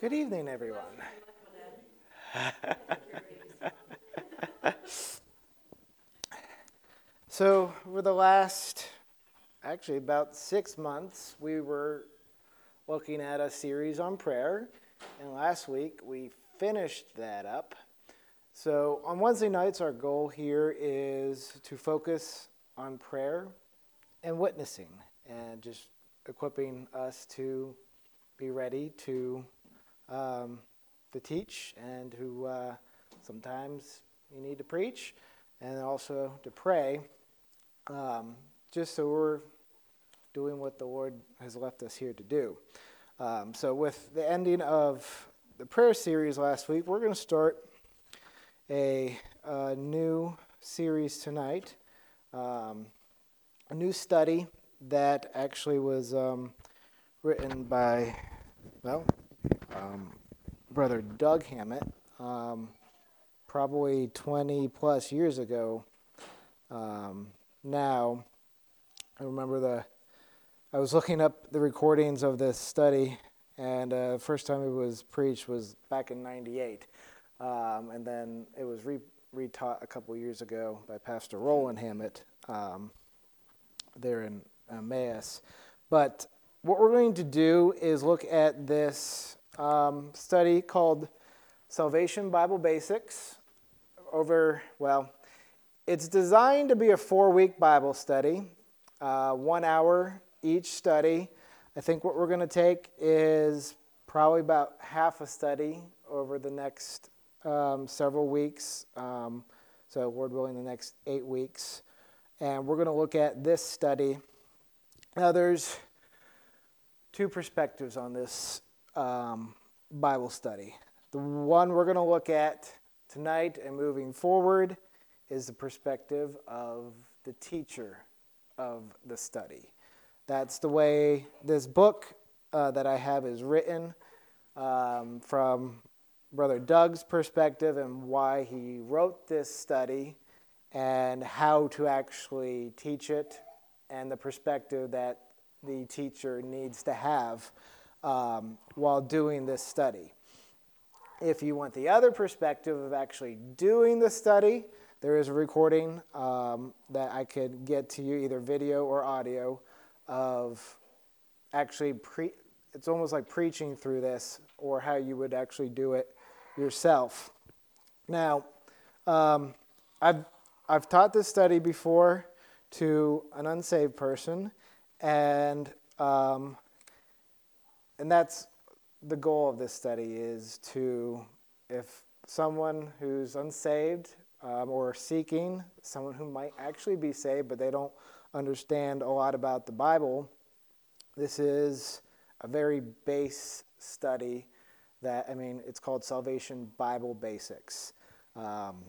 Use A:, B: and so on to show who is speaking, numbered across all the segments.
A: Good evening, everyone. so, for the last, actually, about six months, we were looking at a series on prayer. And last week, we finished that up. So, on Wednesday nights, our goal here is to focus on prayer and witnessing and just equipping us to be ready to um, to teach and who uh, sometimes you need to preach and also to pray um, just so we're doing what the Lord has left us here to do. Um, so, with the ending of the prayer series last week, we're going to start a, a, new series tonight, um, a new study that actually was um, written by, well, um, brother Doug Hammett, um, probably 20 plus years ago. Um, now, I remember the, I was looking up the recordings of this study, and uh, the first time it was preached was back in 98. Um, and then it was re- retaught a couple years ago by Pastor Roland Hammett um, there in Emmaus. But what we're going to do is look at this um, study called Salvation Bible Basics over, well, it's designed to be a four week Bible study, uh, one hour each study. I think what we're going to take is probably about half a study over the next um, several weeks. Um, so, Lord willing, the next eight weeks. And we're going to look at this study. Now, there's two perspectives on this um, Bible study. The one we're going to look at tonight and moving forward is the perspective of the teacher of the study. That's the way this book uh, that I have is written um, from Brother Doug's perspective and why he wrote this study and how to actually teach it and the perspective that the teacher needs to have um, while doing this study. If you want the other perspective of actually doing the study, there is a recording um, that I could get to you, either video or audio, of actually pre. It's almost like preaching through this, or how you would actually do it yourself. Now, um, I've I've taught this study before to an unsaved person, and um, and that's the goal of this study is to if someone who's unsaved um, or seeking someone who might actually be saved but they don't understand a lot about the bible this is a very base study that i mean it's called salvation bible basics. Um,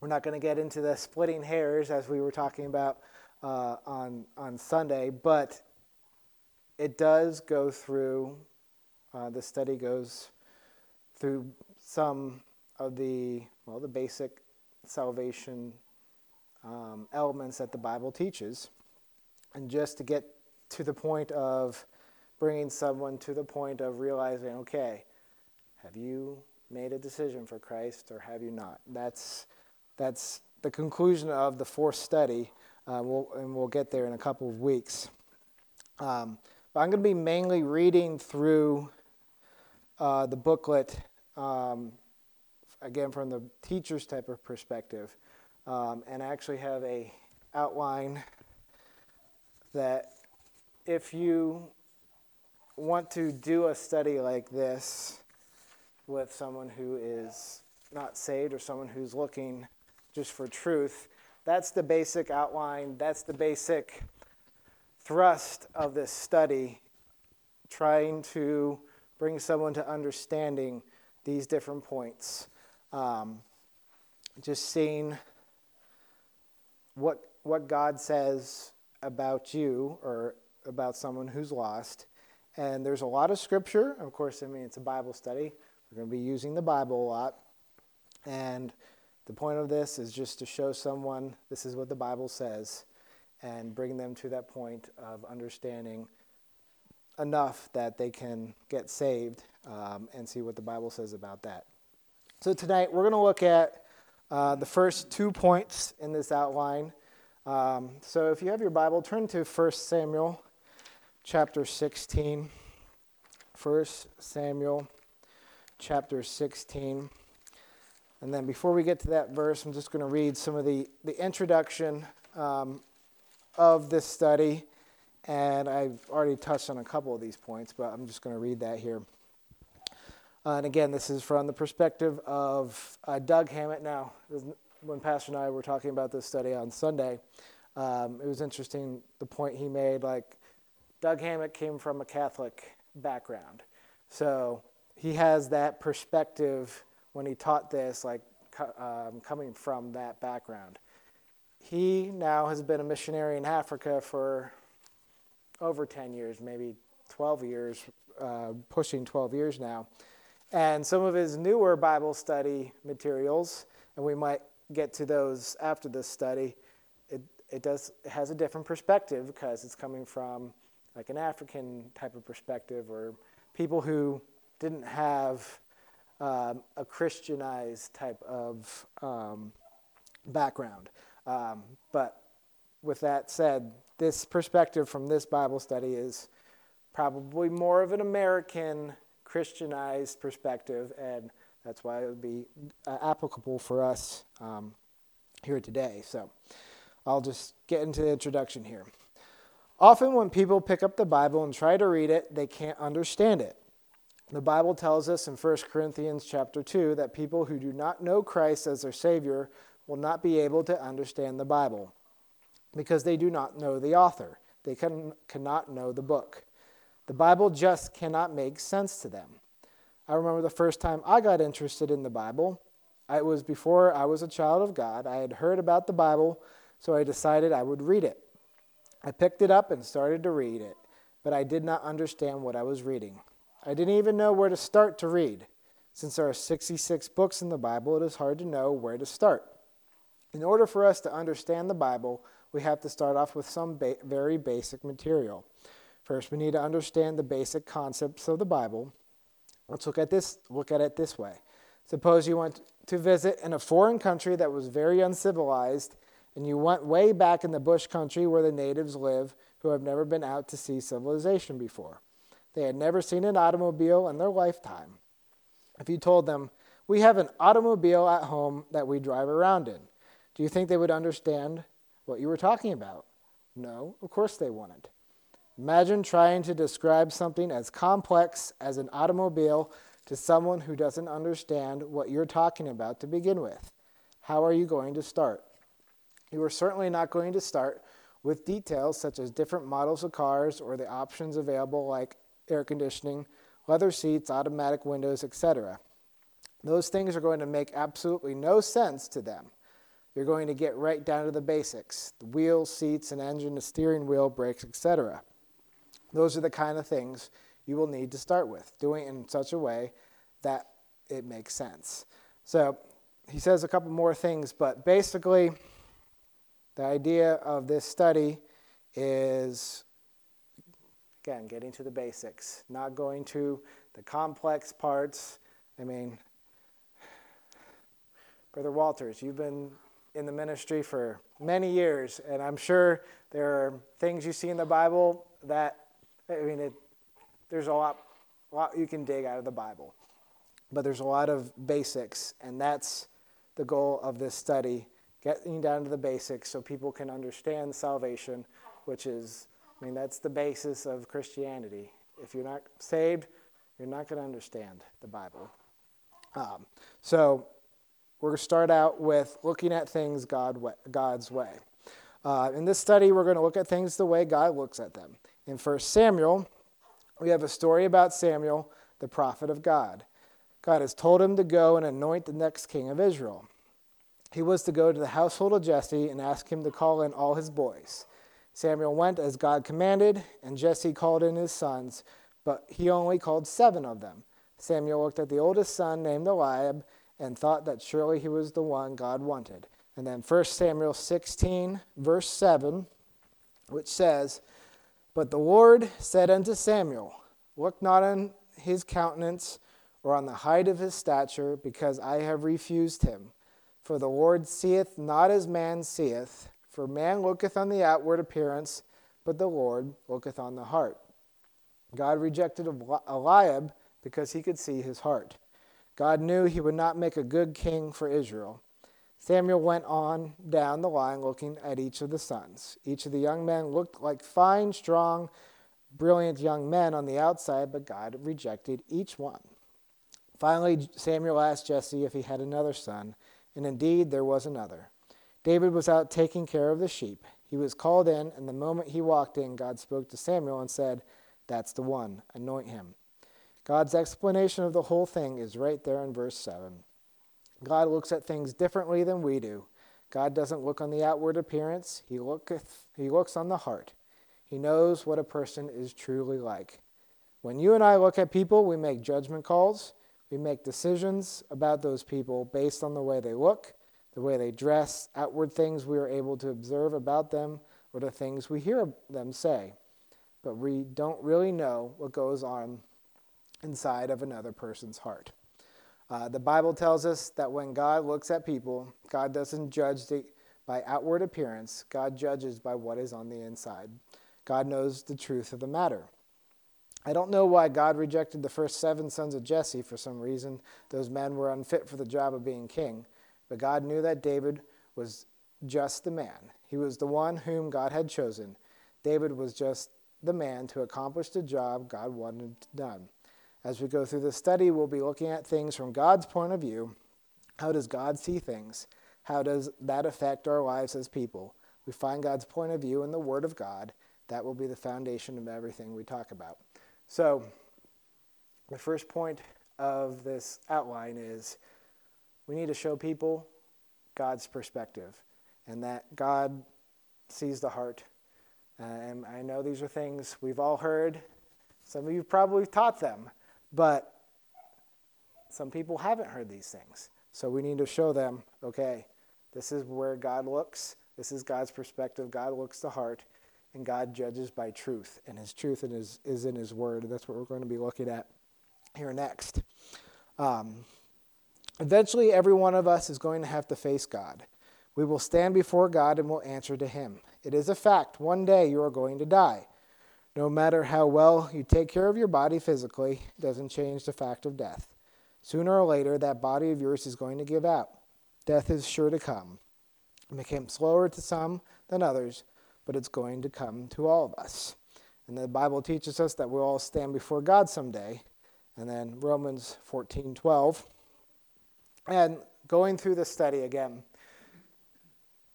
A: we're not going to get into the splitting hairs as we were talking about uh, on on sunday but it does go through, uh, the study goes through some of the, well, the basic salvation um, elements that the Bible teaches. And just to get to the point of bringing someone to the point of realizing, okay, have you made a decision for Christ or have you not? That's, that's the conclusion of the fourth study, uh, we'll, and we'll get there in a couple of weeks. Um, but I'm going to be mainly reading through uh, the booklet, um, again from the teacher's type of perspective, um, and I actually have a outline that if you want to do a study like this with someone who is not saved or someone who's looking just for truth, that's the basic outline. That's the basic thrust of this study, trying to bring someone to understanding these different points. Um, just seeing what, what God says about you or about someone who's lost. And there's a lot of scripture. Of course, I mean, it's a Bible study. We're going to be using the Bible a lot. And the point of this is just to show someone this is what the Bible says and bring them to that point of understanding enough that they can get saved um, and see what the Bible says about that. So tonight we're going to look at uh, the first two points in this outline. Um, so if you have your Bible, turn to 1 Samuel chapter 16. 1 Samuel chapter 16. And then before we get to that verse, I'm just going to read some of the, the introduction um, of this study. And I've already touched on a couple of these points, but I'm just going to read that here. Uh, and again, this is from the perspective of uh, Doug Hammett. Now, when Pastor and I were talking about this study on Sunday, um, it was interesting the point he made. Like, Doug Hammett came from a Catholic background. So he has that perspective when he taught this, like um, coming from that background. He now has been a missionary in Africa for over 10 years, maybe 12 years, uh, pushing 12 years now and some of his newer Bible study materials, and we might get to those after this study. It, it does it has a different perspective because it's coming from like an African type of perspective or people who didn't have um, a Christianized type of um, background. Um, but with that said, this perspective from this Bible study is probably more of an American Christianized perspective, and that's why it would be uh, applicable for us um, here today. So I'll just get into the introduction here. Often, when people pick up the Bible and try to read it, they can't understand it. The Bible tells us in 1 Corinthians chapter 2 that people who do not know Christ as their Savior will not be able to understand the Bible because they do not know the author. They can, cannot know the book. The Bible just cannot make sense to them. I remember the first time I got interested in the Bible. It was before I was a child of God. I had heard about the Bible, so I decided I would read it. I picked it up and started to read it, but I did not understand what I was reading. I didn't even know where to start to read. Since there are 66 books in the Bible, it is hard to know where to start. In order for us to understand the Bible, we have to start off with some ba- very basic material. First, we need to understand the basic concepts of the Bible. Let's look at this look at it this way. Suppose you went to visit in a foreign country that was very uncivilized and you went way back in the bush country where the natives live who have never been out to see civilization before. They had never seen an automobile in their lifetime. If you told them, "We have an automobile at home that we drive around in." Do you think they would understand what you were talking about? No, of course they wouldn't. Imagine trying to describe something as complex as an automobile to someone who doesn't understand what you're talking about to begin with. How are you going to start? You are certainly not going to start with details such as different models of cars or the options available like air conditioning, leather seats, automatic windows, etc. Those things are going to make absolutely no sense to them. You're going to get right down to the basics the wheels, seats, an engine, a steering wheel, brakes, etc. Those are the kind of things you will need to start with, doing it in such a way that it makes sense. So he says a couple more things, but basically, the idea of this study is again getting to the basics, not going to the complex parts. I mean, Brother Walters, you've been in the ministry for many years, and I'm sure there are things you see in the Bible that I mean, it, there's a lot, a lot you can dig out of the Bible, but there's a lot of basics, and that's the goal of this study getting down to the basics so people can understand salvation, which is, I mean, that's the basis of Christianity. If you're not saved, you're not going to understand the Bible. Um, so we're going to start out with looking at things God, God's way. Uh, in this study, we're going to look at things the way God looks at them. In 1 Samuel, we have a story about Samuel, the prophet of God. God has told him to go and anoint the next king of Israel. He was to go to the household of Jesse and ask him to call in all his boys. Samuel went as God commanded, and Jesse called in his sons, but he only called seven of them. Samuel looked at the oldest son named Eliab and thought that surely he was the one God wanted. And then 1 Samuel 16, verse 7, which says, but the Lord said unto Samuel, Look not on his countenance or on the height of his stature, because I have refused him. For the Lord seeth not as man seeth, for man looketh on the outward appearance, but the Lord looketh on the heart. God rejected Eliab because he could see his heart. God knew he would not make a good king for Israel. Samuel went on down the line looking at each of the sons. Each of the young men looked like fine, strong, brilliant young men on the outside, but God rejected each one. Finally, Samuel asked Jesse if he had another son, and indeed there was another. David was out taking care of the sheep. He was called in, and the moment he walked in, God spoke to Samuel and said, That's the one, anoint him. God's explanation of the whole thing is right there in verse 7. God looks at things differently than we do. God doesn't look on the outward appearance, he, looketh, he looks on the heart. He knows what a person is truly like. When you and I look at people, we make judgment calls. We make decisions about those people based on the way they look, the way they dress, outward things we are able to observe about them, or the things we hear them say. But we don't really know what goes on inside of another person's heart. Uh, the Bible tells us that when God looks at people, God doesn't judge the, by outward appearance, God judges by what is on the inside. God knows the truth of the matter. I don't know why God rejected the first seven sons of Jesse for some reason. Those men were unfit for the job of being king. But God knew that David was just the man. He was the one whom God had chosen. David was just the man to accomplish the job God wanted done. As we go through the study, we'll be looking at things from God's point of view. How does God see things? How does that affect our lives as people? We find God's point of view in the Word of God. That will be the foundation of everything we talk about. So, the first point of this outline is we need to show people God's perspective and that God sees the heart. Uh, and I know these are things we've all heard. Some of you probably taught them. But some people haven't heard these things. So we need to show them okay, this is where God looks. This is God's perspective. God looks the heart, and God judges by truth. And his truth is in his word. And that's what we're going to be looking at here next. Um, eventually, every one of us is going to have to face God. We will stand before God and will answer to him. It is a fact. One day you are going to die. No matter how well you take care of your body physically, doesn't change the fact of death. Sooner or later, that body of yours is going to give out. Death is sure to come. It come slower to some than others, but it's going to come to all of us. And the Bible teaches us that we'll all stand before God someday. And then Romans 14 12. And going through this study again,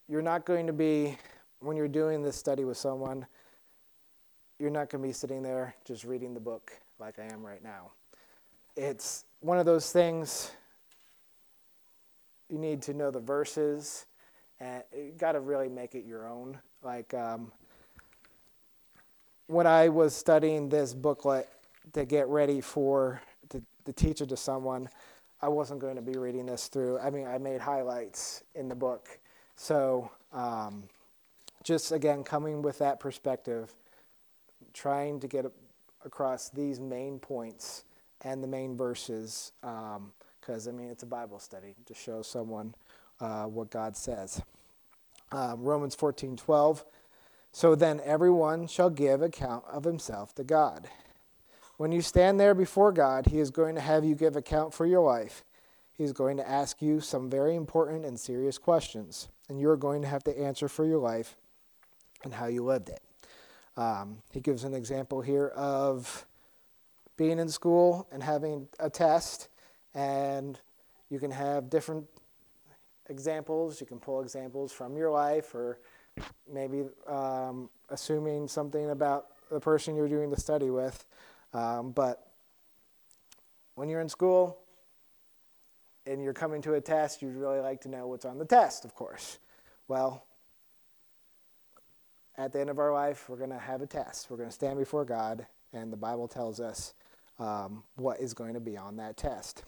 A: you're not going to be, when you're doing this study with someone, you're not going to be sitting there just reading the book like I am right now. It's one of those things you need to know the verses and you got to really make it your own. Like um, when I was studying this booklet to get ready for to, to teach it to someone, I wasn't going to be reading this through. I mean, I made highlights in the book. So, um, just again, coming with that perspective trying to get across these main points and the main verses, because um, I mean it's a Bible study to show someone uh, what God says. Um, Romans fourteen twelve. So then everyone shall give account of himself to God. When you stand there before God, He is going to have you give account for your life. He is going to ask you some very important and serious questions, and you are going to have to answer for your life and how you lived it. Um, he gives an example here of being in school and having a test, and you can have different examples. You can pull examples from your life, or maybe um, assuming something about the person you're doing the study with. Um, but when you're in school and you're coming to a test, you'd really like to know what's on the test, of course. Well, at the end of our life, we're going to have a test. We're going to stand before God, and the Bible tells us um, what is going to be on that test.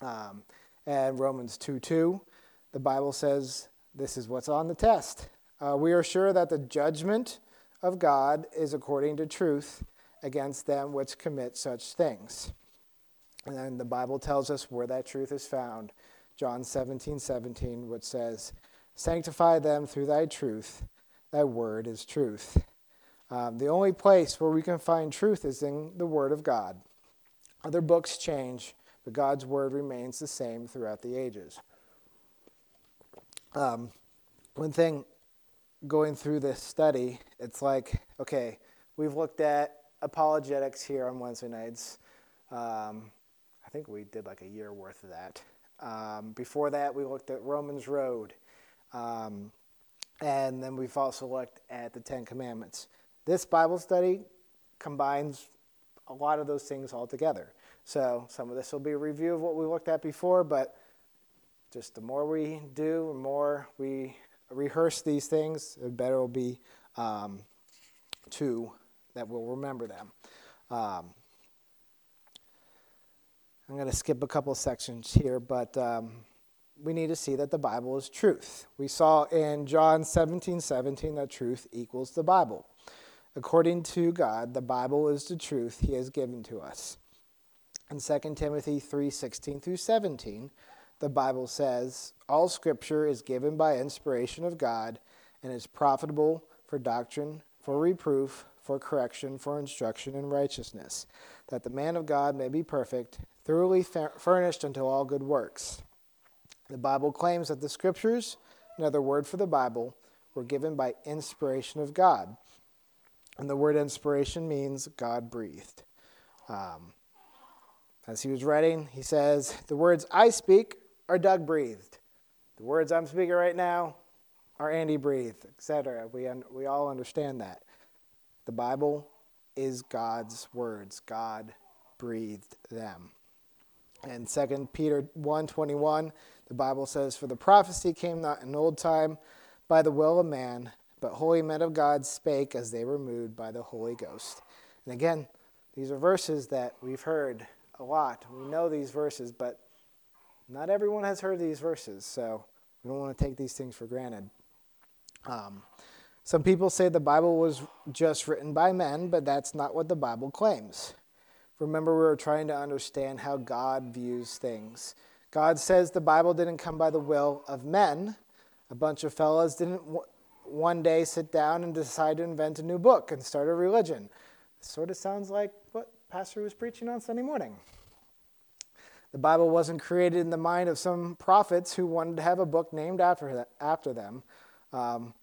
A: Um, and Romans 2 2, the Bible says this is what's on the test. Uh, we are sure that the judgment of God is according to truth, against them which commit such things. And then the Bible tells us where that truth is found. John 17, 17, which says, Sanctify them through thy truth. Thy word is truth. Um, the only place where we can find truth is in the Word of God. Other books change, but God's Word remains the same throughout the ages. Um, one thing going through this study, it's like, okay, we've looked at apologetics here on Wednesday nights. Um, I think we did like a year worth of that. Um, before that, we looked at Romans Road. Um, and then we've also looked at the Ten Commandments. This Bible study combines a lot of those things all together. So some of this will be a review of what we looked at before, but just the more we do, the more we rehearse these things, the better it will be um, to that we'll remember them. Um, I'm going to skip a couple sections here, but um, we need to see that the Bible is truth. We saw in John 17 17 that truth equals the Bible. According to God, the Bible is the truth he has given to us. In 2 Timothy 3 16 through 17, the Bible says, All scripture is given by inspiration of God and is profitable for doctrine, for reproof, for correction, for instruction in righteousness, that the man of God may be perfect, thoroughly furnished unto all good works. The Bible claims that the scriptures, another word for the Bible, were given by inspiration of God. And the word inspiration means God breathed. Um, as he was writing, he says, The words I speak are Doug breathed. The words I'm speaking right now are Andy breathed, etc. We, un- we all understand that. The Bible is God's words. God breathed them. And 2 Peter 1:21, the Bible says, "For the prophecy came not in old time by the will of man, but holy men of God spake as they were moved by the Holy Ghost." And again, these are verses that we've heard a lot. We know these verses, but not everyone has heard these verses, so we don't want to take these things for granted. Um, some people say the Bible was just written by men, but that's not what the Bible claims. Remember, we were trying to understand how God views things. God says the Bible didn't come by the will of men. A bunch of fellows didn't one day sit down and decide to invent a new book and start a religion. Sort of sounds like what Pastor was preaching on Sunday morning. The Bible wasn't created in the mind of some prophets who wanted to have a book named after, after them. Um,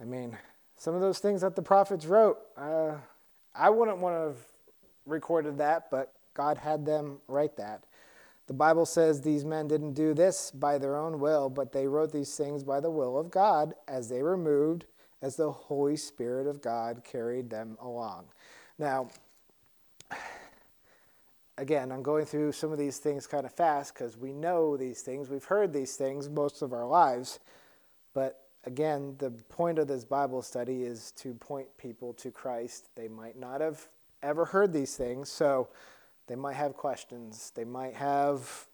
A: I mean, some of those things that the prophets wrote, uh, I wouldn't want to have recorded that, but God had them write that. The Bible says these men didn't do this by their own will, but they wrote these things by the will of God as they were moved, as the Holy Spirit of God carried them along. Now, again, I'm going through some of these things kind of fast because we know these things, we've heard these things most of our lives, but again, the point of this Bible study is to point people to Christ. They might not have ever heard these things, so they might have questions. They might have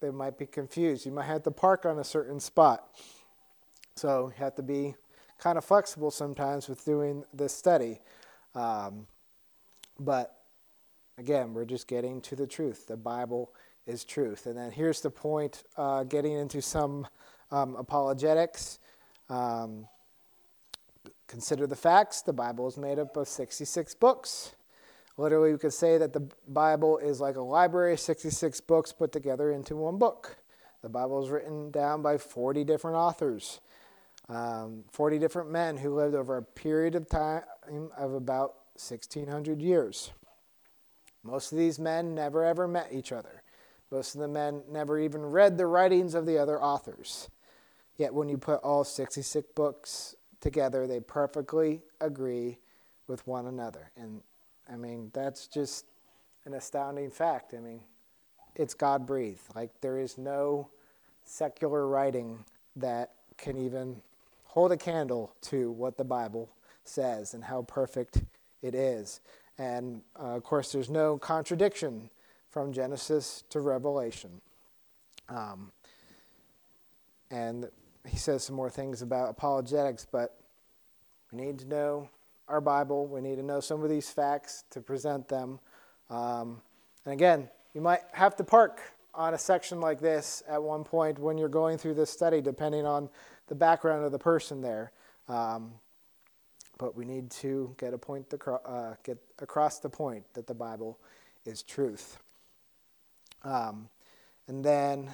A: they might be confused. You might have to park on a certain spot. So you have to be kind of flexible sometimes with doing this study. Um, but again, we're just getting to the truth. The Bible is truth. And then here's the point uh, getting into some um, apologetics. Um, consider the facts the Bible is made up of 66 books. Literally, we could say that the Bible is like a library of 66 books put together into one book. The Bible is written down by 40 different authors, um, 40 different men who lived over a period of time of about 1,600 years. Most of these men never ever met each other. Most of the men never even read the writings of the other authors. Yet when you put all 66 books together, they perfectly agree with one another. And I mean, that's just an astounding fact. I mean, it's God breathed. Like, there is no secular writing that can even hold a candle to what the Bible says and how perfect it is. And uh, of course, there's no contradiction from Genesis to Revelation. Um, and he says some more things about apologetics, but we need to know our Bible. We need to know some of these facts to present them. Um, and again, you might have to park on a section like this at one point when you're going through this study, depending on the background of the person there. Um, but we need to get a point uh, get across the point that the Bible is truth. Um, and then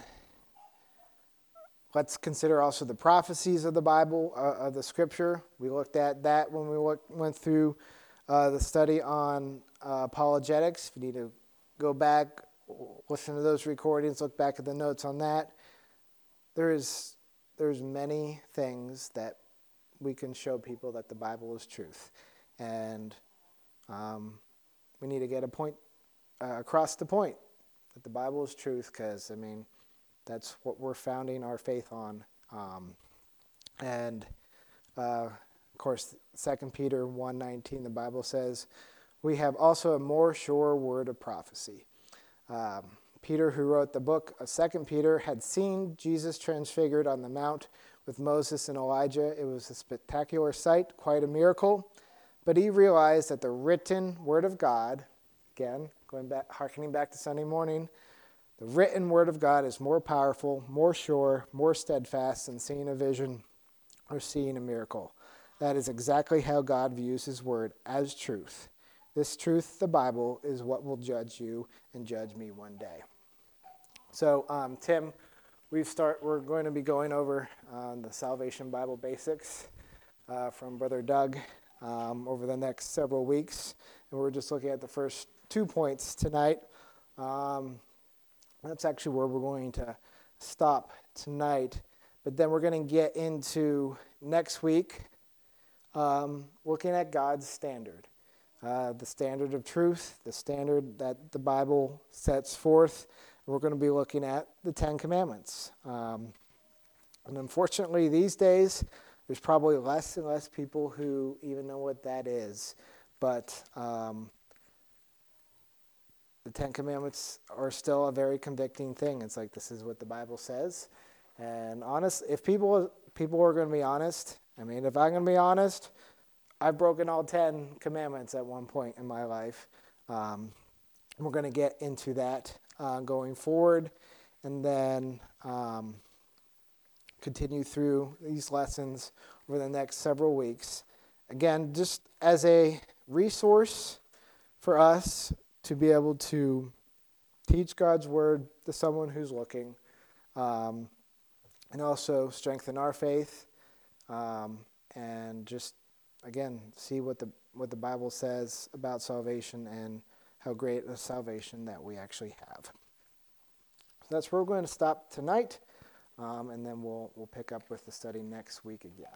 A: let's consider also the prophecies of the Bible, uh, of the Scripture. We looked at that when we look, went through uh, the study on uh, apologetics. If you need to go back, listen to those recordings, look back at the notes on that. There is there's many things that we can show people that the Bible is truth, and um, we need to get a point uh, across the point that the Bible is truth, because I mean that's what we're founding our faith on, um, and uh, of course, Second Peter one nineteen, the Bible says, "We have also a more sure word of prophecy." Um, Peter, who wrote the book of Second Peter, had seen Jesus transfigured on the mount with Moses and Elijah. It was a spectacular sight, quite a miracle. But he realized that the written word of God, again, going back, harkening back to Sunday morning, the written word of God is more powerful, more sure, more steadfast than seeing a vision or seeing a miracle. That is exactly how God views his word as truth. This truth, the Bible, is what will judge you and judge me one day. So, um, Tim, we start. We're going to be going over uh, the Salvation Bible basics uh, from Brother Doug um, over the next several weeks, and we're just looking at the first two points tonight. Um, that's actually where we're going to stop tonight. But then we're going to get into next week, um, looking at God's standard uh, the standard of truth, the standard that the Bible sets forth. We're going to be looking at the Ten Commandments. Um, and unfortunately, these days, there's probably less and less people who even know what that is. But um, the Ten Commandments are still a very convicting thing. It's like this is what the Bible says. And honest, if people people are going to be honest, I mean, if I'm going to be honest, I've broken all 10 commandments at one point in my life. Um, we're going to get into that uh, going forward and then um, continue through these lessons over the next several weeks. Again, just as a resource for us to be able to teach God's word to someone who's looking um, and also strengthen our faith um, and just again, see what the what the Bible says about salvation and how great a salvation that we actually have. So that's where we're going to stop tonight, um, and then we'll we'll pick up with the study next week again.